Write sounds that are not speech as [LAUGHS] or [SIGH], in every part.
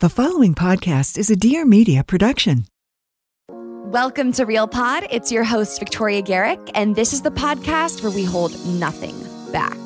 The following podcast is a Dear Media production. Welcome to Real Pod. It's your host, Victoria Garrick, and this is the podcast where we hold nothing back.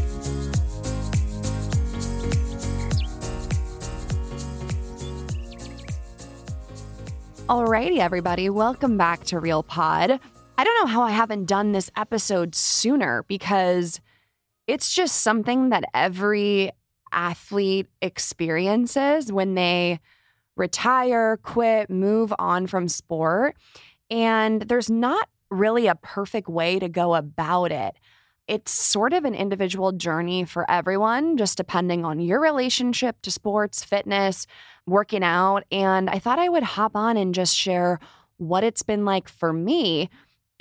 Alrighty, everybody, welcome back to Real Pod. I don't know how I haven't done this episode sooner because it's just something that every athlete experiences when they retire, quit, move on from sport. And there's not really a perfect way to go about it. It's sort of an individual journey for everyone, just depending on your relationship to sports, fitness, working out. And I thought I would hop on and just share what it's been like for me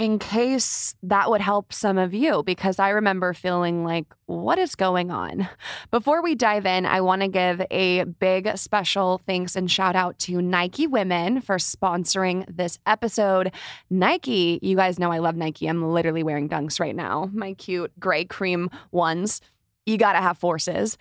in case that would help some of you, because I remember feeling like, what is going on? Before we dive in, I want to give a big special thanks and shout out to Nike Women for sponsoring this episode. Nike, you guys know I love Nike. I'm literally wearing dunks right now, my cute gray cream ones. You got to have forces.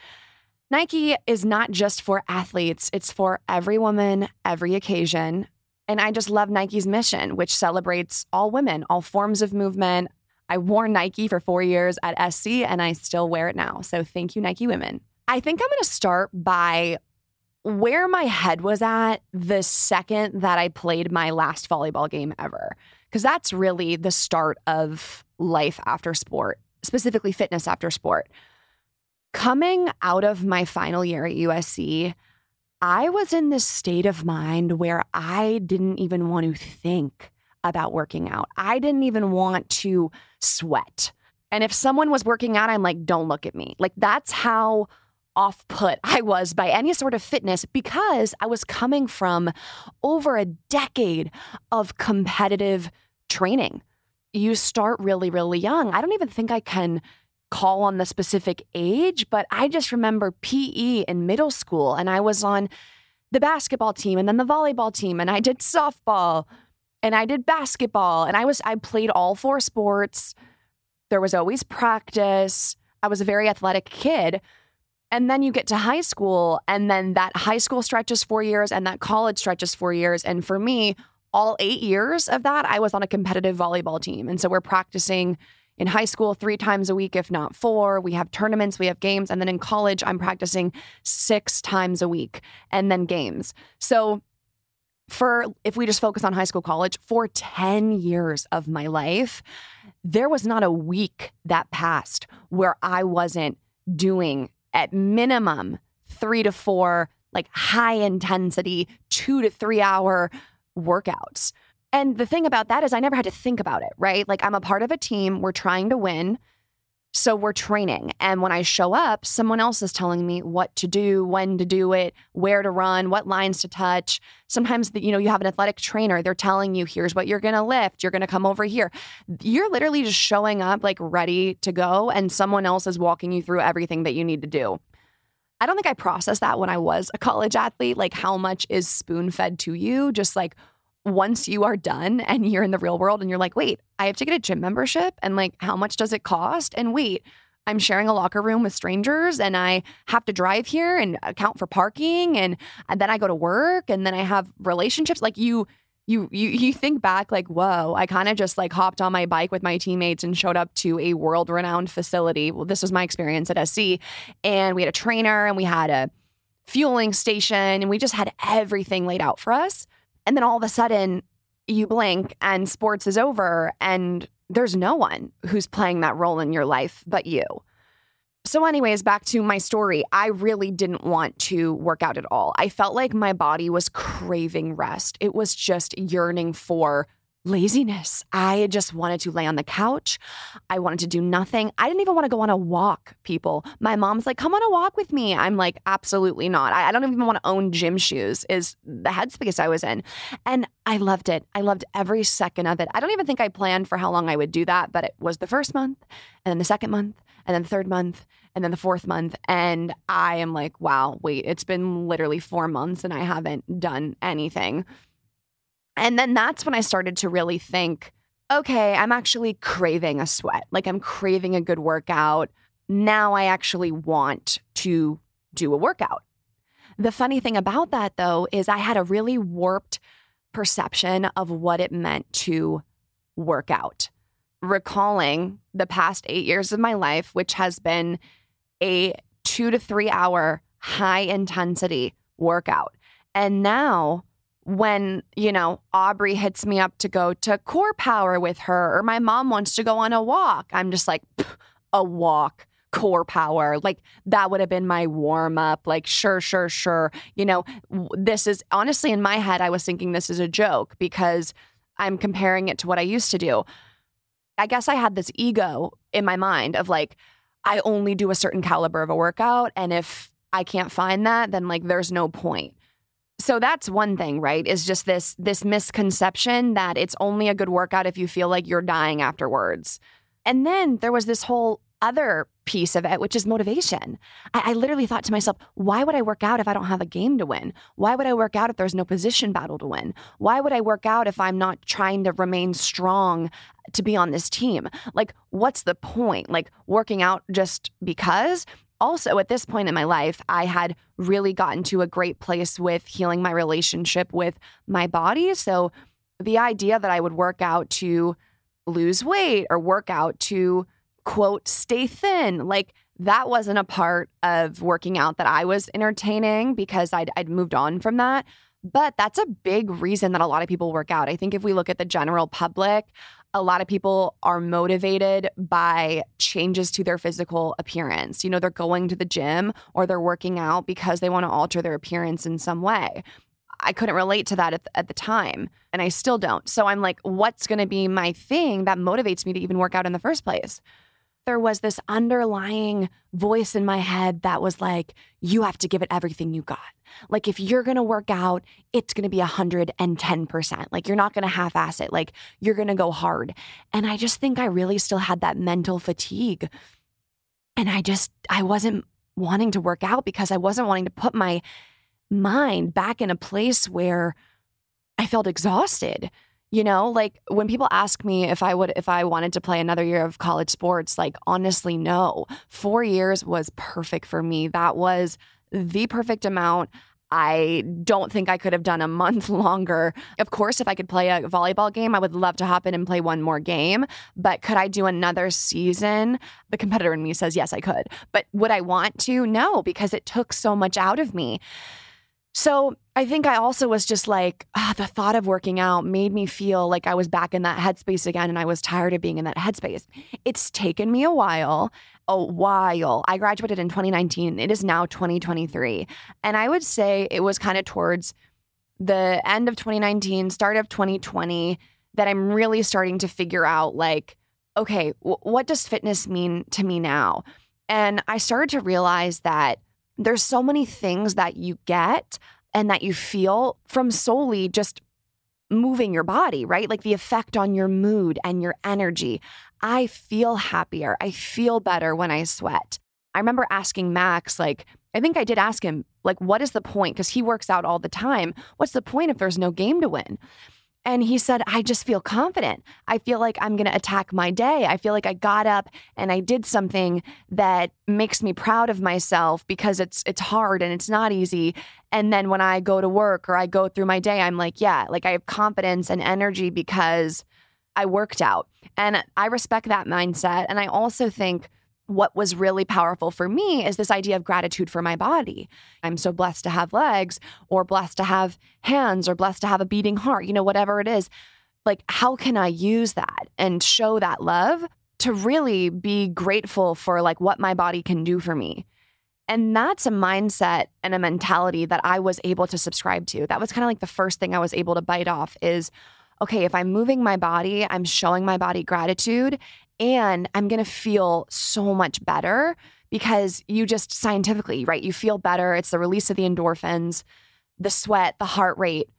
Nike is not just for athletes, it's for every woman, every occasion. And I just love Nike's mission, which celebrates all women, all forms of movement. I wore Nike for four years at SC and I still wear it now. So thank you, Nike women. I think I'm going to start by where my head was at the second that I played my last volleyball game ever, because that's really the start of life after sport, specifically fitness after sport. Coming out of my final year at USC, I was in this state of mind where I didn't even want to think about working out. I didn't even want to sweat. And if someone was working out, I'm like, don't look at me. Like, that's how off put [LAUGHS] I was by any sort of fitness because I was coming from over a decade of competitive training. You start really, really young. I don't even think I can call on the specific age, but I just remember PE in middle school and I was on the basketball team and then the volleyball team and I did softball and I did basketball and I was I played all four sports. There was always practice. I was a very athletic kid. And then you get to high school and then that high school stretches 4 years and that college stretches 4 years and for me all 8 years of that I was on a competitive volleyball team. And so we're practicing in high school three times a week, if not four. We have tournaments, we have games. And then in college, I'm practicing six times a week and then games. So, for if we just focus on high school, college, for 10 years of my life, there was not a week that passed where I wasn't doing at minimum three to four, like high intensity, two to three hour workouts. And the thing about that is, I never had to think about it, right? Like, I'm a part of a team, we're trying to win. So we're training. And when I show up, someone else is telling me what to do, when to do it, where to run, what lines to touch. Sometimes, you know, you have an athletic trainer, they're telling you, here's what you're going to lift, you're going to come over here. You're literally just showing up like ready to go, and someone else is walking you through everything that you need to do. I don't think I processed that when I was a college athlete, like how much is spoon fed to you. Just like once you are done and you're in the real world and you're like, wait, I have to get a gym membership and like how much does it cost? And wait, I'm sharing a locker room with strangers and I have to drive here and account for parking and, and then I go to work and then I have relationships. Like you, you you [LAUGHS] you think back like whoa i kind of just like hopped on my bike with my teammates and showed up to a world renowned facility well this was my experience at sc and we had a trainer and we had a fueling station and we just had everything laid out for us and then all of a sudden you blink and sports is over and there's no one who's playing that role in your life but you so, anyways, back to my story. I really didn't want to work out at all. I felt like my body was craving rest. It was just yearning for laziness. I just wanted to lay on the couch. I wanted to do nothing. I didn't even want to go on a walk, people. My mom's like, come on a walk with me. I'm like, absolutely not. I, don't even want to own gym shoes, is the headspace I was in. And I loved it. I loved every second of it. I don't even think I planned for how long I would do that, but it was the first month, and then the second month, and then the third month, and then the fourth month. And I am like, wow, wait, it's been literally four months and I haven't done anything. And then that's when I started to really think, okay, I'm actually craving a sweat. Like I'm craving a good workout. Now I actually want to do a workout. The funny thing about that, though, is I had a really warped perception of what it meant to work out. Recalling the past eight years of my life, which has been a two to three hour high intensity workout. And now, when, you know, Aubrey hits me up to go to CorePower with her, or my mom wants to go on a walk, I'm just like, a walk, CorePower. Like that would have been my warm up. Like, sure, sure, sure. You know, this is honestly in my head, I was thinking this is a joke because I'm comparing it to what I used to do. I guess I had this ego in my mind of like, I only do a certain caliber of a workout. And if I can't find that, then like there's no point. So that's one thing, right? Is just this this misconception that it's only a good workout if you feel like you're dying afterwards. And then there was this whole other piece of it, which is motivation. I, I, literally thought to myself, why would I work out if I don't have a game to win? Why would I work out if there's no position battle to win? Why would I work out if I'm not trying to remain strong to be on this team? Like, what's the point? Like, working out just because? Also, at this point in my life, I had really gotten to a great place with healing my relationship with my body. So, the idea that I would work out to lose weight or work out to quote, stay thin. Like that wasn't a part of working out that I was entertaining because I'd, I'd moved on from that. But that's a big reason that a lot of people work out. I think if we look at the general public, a lot of people are motivated by changes to their physical appearance. You know, they're going to the gym or they're working out because they want to alter their appearance in some way. I couldn't relate to that at the, at the time, and I still don't. So I'm like, what's going to be my thing that motivates me to even work out in the first place? There was this underlying voice in my head that was like, you have to give it everything you got. Like, if you're gonna work out, it's gonna be 110%. Like, you're not gonna half ass it. Like, you're gonna go hard. And I just think I really still had that mental fatigue. And I just, I wasn't wanting to work out because I wasn't wanting to put my mind back in a place where I felt exhausted. You know, like when people ask me if I would, if I wanted to play another year of college sports, like honestly, no. Four years was perfect for me. That was the perfect amount. I don't think I could have done a [LAUGHS] month longer. Of course, if I could play a volleyball game, I would love to hop in and play one more game. But could I do another season? The competitor in me says, yes, I could. But would I want to? No, because it took so much out of me. So I think I also was just like, ah, the thought of working out made me feel like I was back in that headspace again and I was tired of being in that headspace. It's taken me a while, a while. I graduated in 2019. It is now 2023. And I would say it was kind of towards the end of 2019, start of 2020 that I'm really starting to figure out like, okay, w- what does fitness mean to me now? And I started to realize that there's so many things that you get and that you feel from solely just moving your body, right? Like the effect on your mood and your energy. I feel happier. I feel better when I sweat. I remember asking Max, like, I think I did ask him, like, what is the point? Because he works out all the time. What's the point if there's no game to win? And he said, I just feel confident. I feel like I'm going to attack my day. I feel like I got up and I did something that makes me proud of myself because it's it's hard and it's not easy. And then when I go to work or I go through my day, I'm like, yeah, like I have confidence and energy because I worked out. And I respect that mindset. And I also think what was really powerful for me is this idea of gratitude for my body. I'm so blessed to have legs or blessed to have hands or blessed to have a beating heart, you know, whatever it is. Like, how can I use that and show that love to really be grateful for like what my body can do for me? And that's a mindset and a mentality that I was able to subscribe to. That was kind of like the first thing I was able to bite off is okay, if I'm moving my body, I'm showing my body gratitude and I'm going to feel so much better because you just scientifically, right? You feel better. It's the release of the endorphins, the sweat, the heart rate,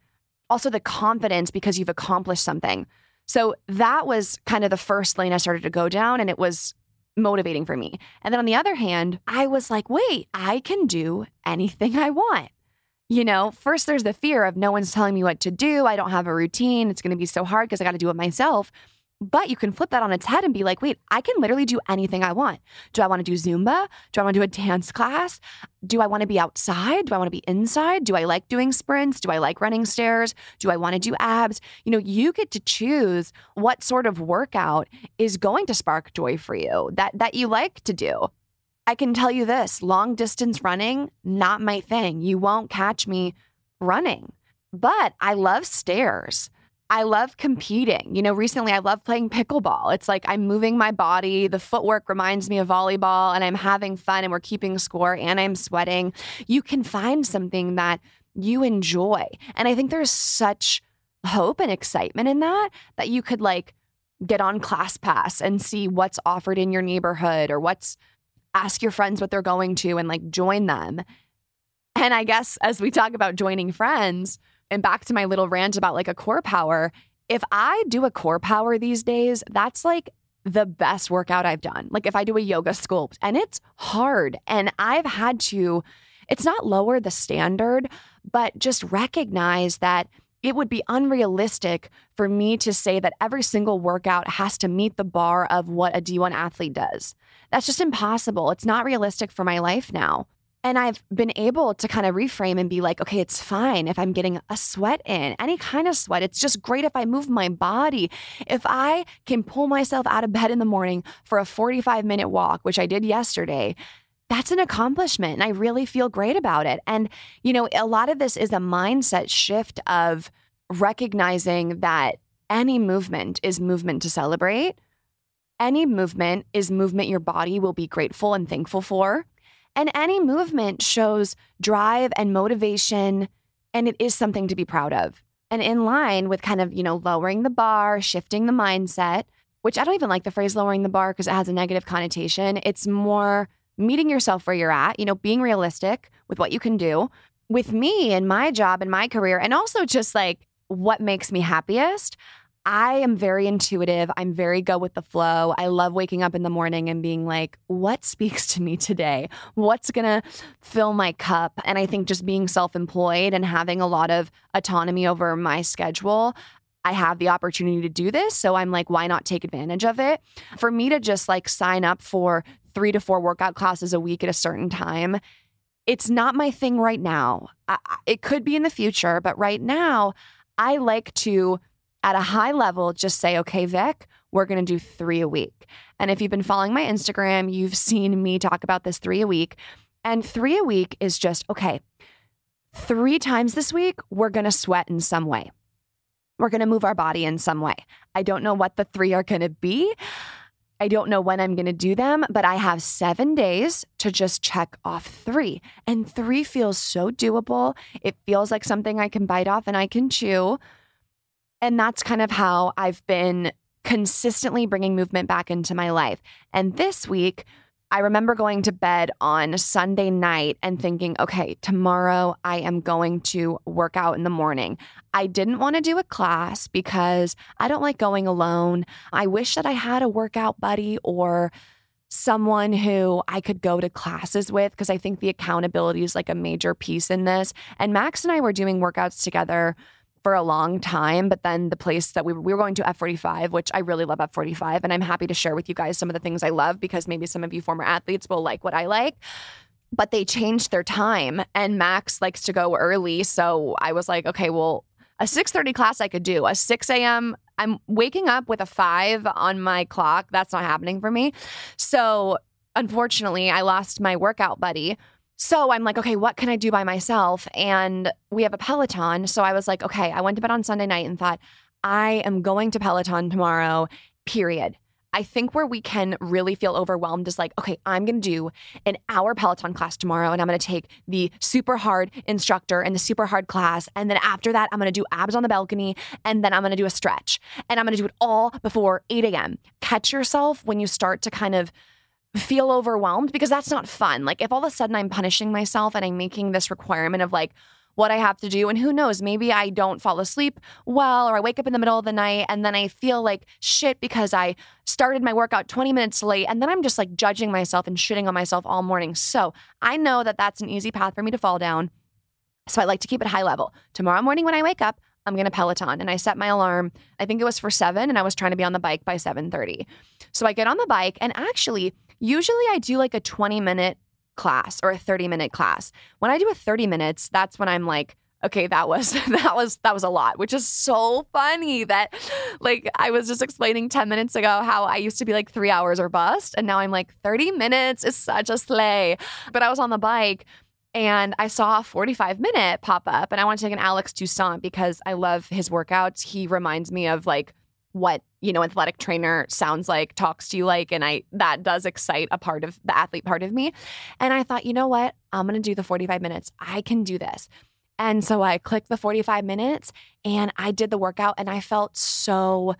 also the confidence because you've accomplished something. So that was kind of the first lane I started to go down, and it was motivating for me. And then on the other hand, I was like, wait, I can do anything I want. You know, first there's the fear of no one's telling me what to do. I don't have a routine. It's going to be so hard because I got to do it myself. But you can flip that on its head and be like, wait, I can literally do anything I want. Do I want to do Zumba? Do I want to do a dance class? Do I want to be outside? Do I want to be inside? Do I like doing sprints? Do I like running stairs? Do I want to do abs? You know, you get to choose what sort of workout is going to spark joy for you that that you like to do. I can tell you this, long distance running, not my thing. You won't catch me running. But I love stairs. I love competing. You know, recently I love playing pickleball. It's like I'm moving my body. The footwork reminds me of volleyball and I'm having fun and we're keeping score and I'm sweating. You can find something that you enjoy. And I think there's such hope and excitement in that that you could like get on ClassPass and see what's offered in your neighborhood or what's ask your friends what they're going to and like join them. And I guess as we talk about joining friends, and back to my little rant about like a CorePower, if I do a CorePower these days, that's like the best workout I've done. Like if I do a yoga sculpt and it's hard and I've had to, it's not lower the standard, but just recognize that it would be unrealistic for me to say that every single workout has to meet the bar of what a D1 athlete does. That's just impossible. It's not realistic for my life now. And I've been able to kind of reframe and be like, okay, it's fine if I'm getting a sweat in, any kind of sweat. It's just great if I move my body. If I can pull myself out of bed in the morning for a 45 minute walk, which I did yesterday, that's an accomplishment. And I really feel great about it. And, you know, a lot of this is a mindset shift of recognizing that any movement is movement to celebrate. Any movement is movement your body will be grateful and thankful for. And any movement shows drive and motivation, and it is something to be proud of. And in line with kind of, you know, lowering the bar, shifting the mindset, which I don't even like the phrase lowering the bar because it has a negative connotation. It's more meeting yourself where you're at, you know, being realistic with what you can do. With me and my job and my career, and also just like what makes me happiest, I am very intuitive. I'm very go with the flow. I love waking up in the morning and being like, what speaks to me today? What's going to fill my cup? And I think just being self employed and having a lot of autonomy over my schedule, I have the opportunity to do this. So I'm like, why not take advantage of it? For me to just like sign up for three to four workout classes a week at a certain time, it's not my thing right now. I, it could be in the future, but right now, I like to at a high level, just say, okay, Vic, we're going to do three a week. And if you've been following my Instagram, you've [LAUGHS] seen me talk about this three a week. And three a week is just, okay, three times this week, we're going to sweat in some way. We're going to move our body in some way. I don't know what the three are going to be. I don't know when I'm going to do them, but I have seven days to just check off three. And three feels so doable. It feels like something I can bite off and I can chew. And that's kind of how I've been consistently bringing movement back into my life. And this week, I remember going to bed on Sunday night and thinking, okay, tomorrow I am going to work out in the morning. I didn't want to do a class because I don't like going alone. I wish that I had a workout buddy or someone who I could go to classes with because I think the accountability is like a major piece in this. And Max and I were doing workouts together for a long time, but then the place that we were, we were going to F45, which I really love F45, and I'm happy to share with you guys some of the things I love because maybe some of you former athletes will like what I like. But they changed their time, and Max likes to go early, so I was like, okay, well, a 6:30 class I could do. A 6 a.m. I'm waking up with a five on my clock. That's not happening for me. So unfortunately, I lost my workout buddy. So I'm like, okay, what can I do by myself? And we have a Peloton. So I was like, okay, I went to bed on Sunday night and thought, I am going to Peloton tomorrow, period. I think where we can really feel overwhelmed is like, okay, I'm going to do an hour Peloton class tomorrow and I'm going to take the super hard instructor and the super hard class. And then after that, I'm going to do abs on the balcony and then I'm going to do a stretch and I'm going to do it all before 8 a.m. Catch yourself when you start to kind of feel overwhelmed because that's not fun. Like if all of a sudden I'm punishing myself and I'm making this requirement of like, what I have to do. And who knows, maybe I don't fall asleep well, or I wake up in the middle of the night and then I feel like shit because I started my workout 20 minutes late. And then I'm just like judging myself and shitting on myself all morning. So I know that that's an easy path for me to fall down. So I like to keep it high level. Tomorrow morning when I wake up, I'm going to Peloton and I set my alarm. I think it was for 7 and I was trying to be on the bike by 7:30. So I get on the bike and actually usually I do like a 20 minute class or a 30 minute class. When I do a 30 minutes, that's when I'm like, okay, that was [LAUGHS] that was that was a lot, which is so funny that like I was just explaining 10 minutes ago how I used to be like 3 hours or bust and now I'm like 30 minutes is such a slay. But I was on the bike and I saw a 45 minute pop up and I want to take an Alex Toussaint because I love his workouts. He reminds me of like what you know athletic trainer sounds like talks to you like and i that does excite a part of the athlete part of me. And i thought you know what? I'm going to do the 45 minutes. I can do this. And so i clicked the 45 minutes and i did the workout and i felt so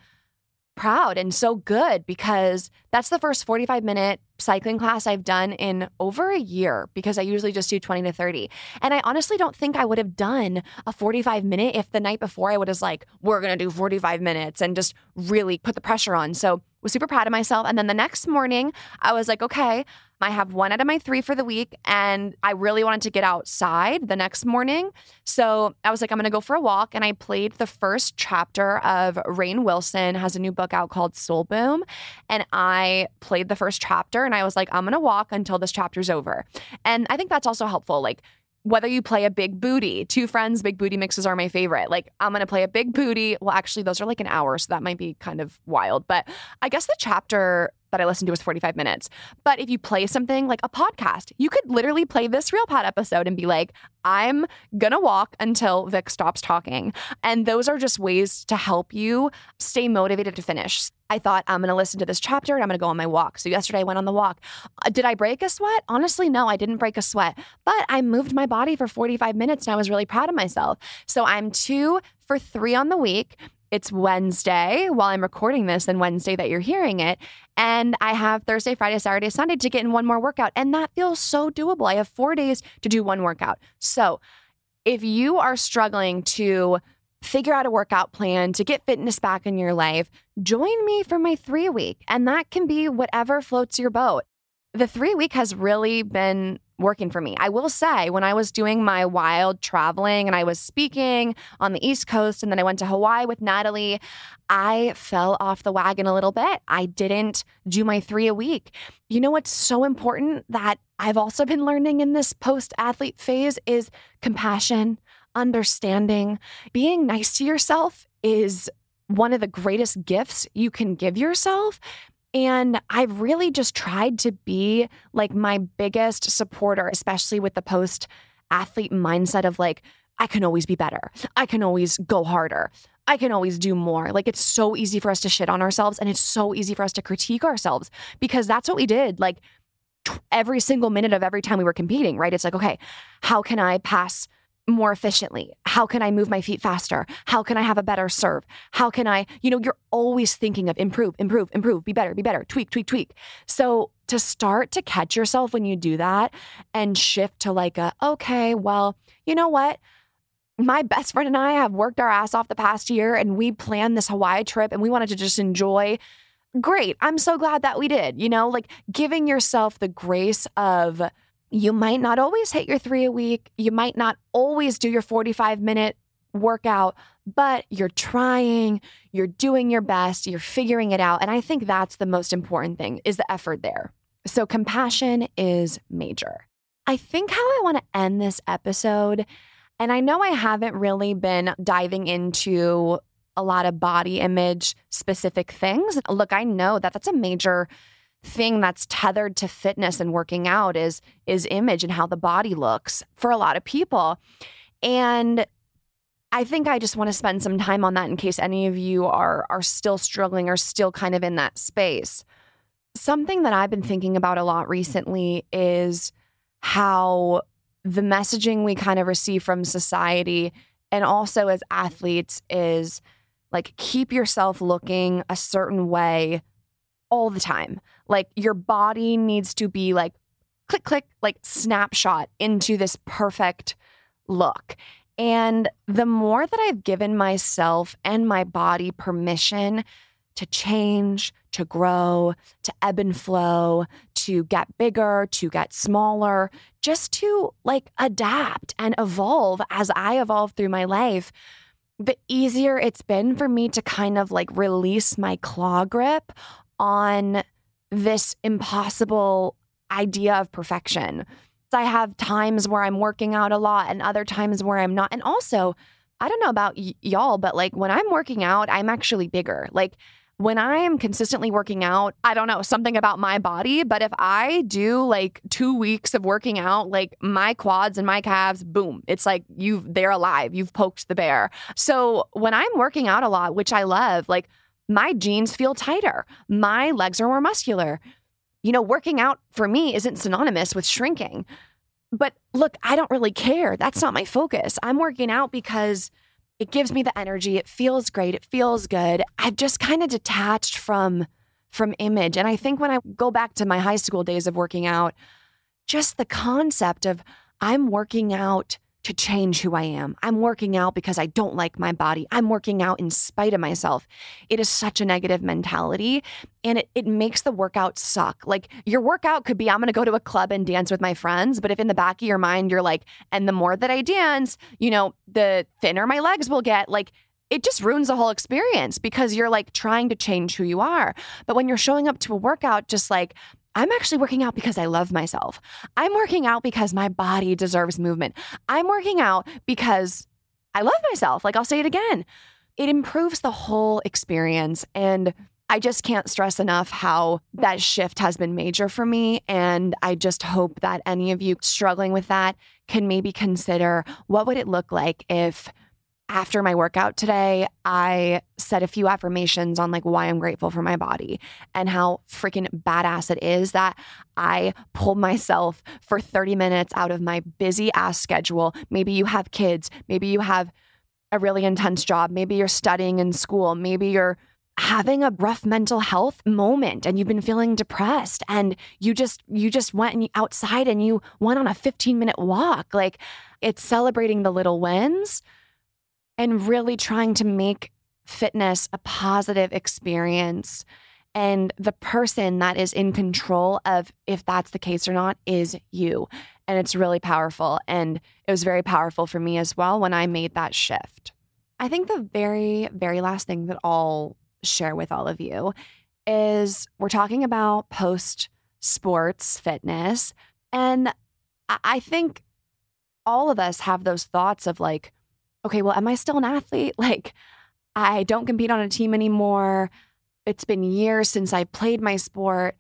proud and so good because that's the first 45 minute cycling class I've done in over a year because I usually just do 20 to 30. And I honestly don't think I would have done a 45 minute if the night before I would have like, we're going to do 45 minutes and just really put the pressure on. So was super proud of myself. And then the next morning, I was like, okay, I have one out of my three for the week, and I really wanted to get outside the next morning. So I was like, I'm going to go for a walk. And I played the first chapter of Rainn Wilson has a new book out called Soul Boom. And I played the first chapter, and I was like, I'm going to walk until this chapter's over. And I think that's also helpful. Like, whether you play a big booty, two friends, big booty mixes are my favorite. Like, I'm going to play a big booty. Well, actually, those are like an hour. So that might be kind of wild. But I guess the chapter that I listened to was 45 minutes. But if you play something like a podcast, you could literally play this Real Pod episode and be like, I'm going to walk until Vic stops talking. And those are just ways to help you stay motivated to finish. I thought, I'm going to listen to this chapter and I'm going to go on my walk. So yesterday I went on the walk. Uh, did I break a sweat? Honestly, no, I didn't break a sweat, but I moved my body for 45 minutes and I was really proud of myself. So I'm two for three on the week. It's Wednesday while I'm recording this, and Wednesday that you're hearing it. And I have Thursday, Friday, Saturday, Sunday to get in one more workout. And that feels so doable. I have four days to do one workout. So if you are struggling to figure out a workout plan to get fitness back in your life, join me for my three week. And that can be whatever floats your boat. The three week has really been working for me. I will say, when I was doing my wild traveling and I was speaking on the East Coast and then I went to Hawaii with Natalie, I fell off the wagon a little bit. I didn't do my three a week. You know what's so important that I've also been learning in this post athlete phase is compassion, understanding, being nice to yourself is one of the greatest gifts you can give yourself and I've really just tried to be like my biggest supporter, especially with the post athlete mindset of like, I can always be better. I can always go harder. I can always do more. Like it's so easy for us to shit on ourselves and it's so easy for us to critique ourselves because that's what we did. Like every single minute of every time we were competing, right? It's like, okay, how can I pass more efficiently? How can I move my feet faster? How can I have a better serve? How can I, you know, you're always thinking of improve, improve, improve, be better, be better, tweak, tweak, tweak. So to start to catch yourself when you do that and shift to like a, okay, well, you know what? My best friend and I have worked our ass off the past year and we planned this Hawaii trip and we wanted to just enjoy great. I'm so glad that we did. You know, like giving yourself the grace of you might not always hit your three a week. You might not always do your 45 minute workout, but you're trying, you're doing your best, you're figuring it out. And I think that's the most important thing is the effort there. So compassion is major. I think how I want to end this episode, and I know I haven't really been diving into a lot of body image specific things. Look, I know that that's a major thing that's tethered to fitness and working out is is image and how the body looks for a lot of people. And I think I just want to spend some time on that in case any of you are are still struggling or still kind of in that space. Something that I've been thinking about a lot recently is how the messaging we kind of receive from society and also as athletes is like keep yourself looking a certain way all the time. Like your body needs to be like click click like snapshot into this perfect look. And the more that I've given myself and my body permission to change, to grow, to ebb and flow, to get bigger, to get smaller, just to like adapt and evolve as I evolve through my life, the easier it's been for me to kind of like release my claw grip on this impossible idea of perfection. I have times where I'm working out a lot and other times where I'm not. And also, I don't know about y- y'all, but like when I'm working out, I'm actually bigger. Like when I am consistently working out, I don't know, something about my body, but if I do like 2 weeks of working out, like my quads and my calves, boom, it's like you've they're alive. You've poked the bear. So when I'm working out a lot, which I love, like my jeans feel tighter. My legs are more muscular you know, working out for me isn't synonymous with shrinking. But look, I don't really care. That's not my focus. I'm working out because it gives me the energy. It feels great. It feels good. I've just kind of detached from from image. And I think when I go back to my high school days of working out, just the concept of I'm working out to change who I am. I'm working out because I don't like my body. I'm working out in spite of myself. It is such a negative mentality and it, it makes the workout suck. Like your workout could be I'm going to go to a club and dance with my friends, but if in the back of your mind you're like, and the more that I dance, you know, the thinner my legs will get, like it just ruins the whole experience because you're like trying to change who you are. But when you're showing up to a workout, just like, I'm actually working out because I love myself. I'm working out because my body deserves movement. I'm working out because I love myself. Like I'll say it again. It improves the whole experience. And I just can't stress enough how that shift has been major for me. And I just hope that any of you struggling with that can maybe consider what would it look like if after my workout today, I said a few affirmations on like why I'm grateful for my body and how freaking badass it is that I pulled myself for 30 minutes out of my busy ass schedule. Maybe you have kids, maybe you have a really intense job, maybe you're studying in school, maybe you're having a rough mental health moment and you've been feeling depressed and you just you just went outside and you went on a 15 minute walk. Like it's celebrating the little wins and really trying to make fitness a positive experience. And the person that is in control of if that's the case or not is you. And it's really powerful. And it was very powerful for me as well when I made that shift. I think the very, very last thing that I'll share with all of you is we're talking about post sports fitness. And I think all of us have those thoughts of like, okay, well, am I still an athlete? [LAUGHS] Like, I don't compete on a team anymore. It's been years since I played my sport,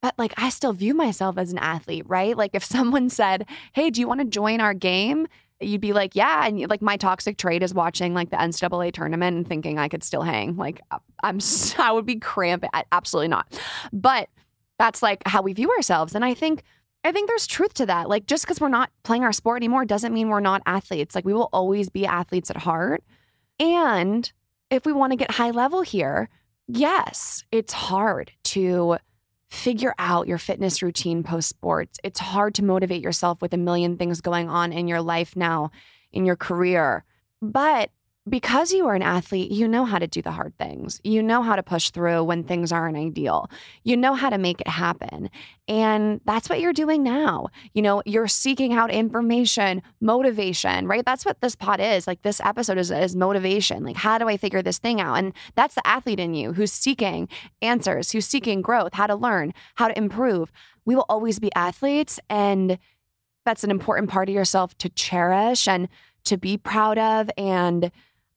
but like, I still view myself as an athlete, right? Like, if [LAUGHS] someone said, hey, do you want to join our game? You'd be like, yeah. And like, my toxic trait is watching like the NCAA tournament and thinking I could still hang. Like, uh, I'm, [LAUGHS] I would be cramping. Absolutely not. But that's like how we view ourselves. And I think I think there's truth to that. Like, just because we're not playing our sport anymore doesn't mean we're not athletes. Like, we will always be athletes at heart. And if we want to get high level here, yes, it's hard to figure out your fitness routine post sports. It's hard to motivate yourself with a million things going on in your life now, in your career. But because you are an athlete, you know how to do the hard things. You know how to push through when things aren't ideal. You know how to make it happen. And that's what you're doing now. You know, you're seeking out information, motivation, right? That's what this pod is. Like this episode is, is motivation. Like, how do I figure this thing out? And that's the athlete in you who's seeking answers, who's seeking growth, how to learn, how to improve. We will always be athletes. And that's an important part of yourself to cherish and to be proud of. And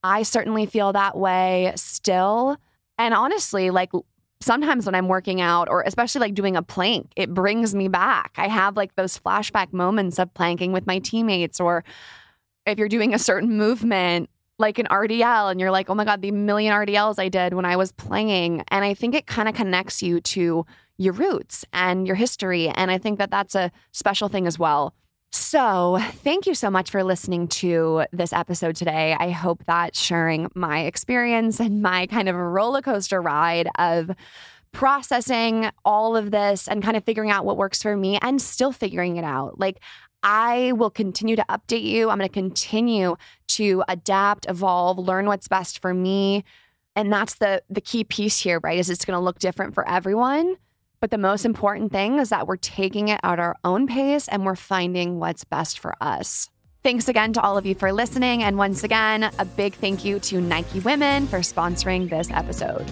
I certainly feel that way still. And honestly, like sometimes when I'm working out or especially like doing a plank, it brings me back. I have like those flashback moments of planking with my teammates, or if you're doing a certain movement, like an RDL, and you're like, oh my God, the million RDLs I did when I was playing. And I think it kind of connects you to your roots and your history. And I think that that's a special thing as well. So, thank you so much for listening to this episode today. I hope that sharing my experience and my kind of roller coaster ride of processing all of this and kind of figuring out what works for me and still figuring it out. Like, I will continue to update you. I'm going to continue to adapt, evolve, learn what's best for me. And that's the the key piece here, right? Is it's going to look different for everyone. But the most important thing is that we're taking it at our own pace and we're finding what's best for us. Thanks again to all of you for listening. And once again, a big thank you to Nike Women for sponsoring this episode.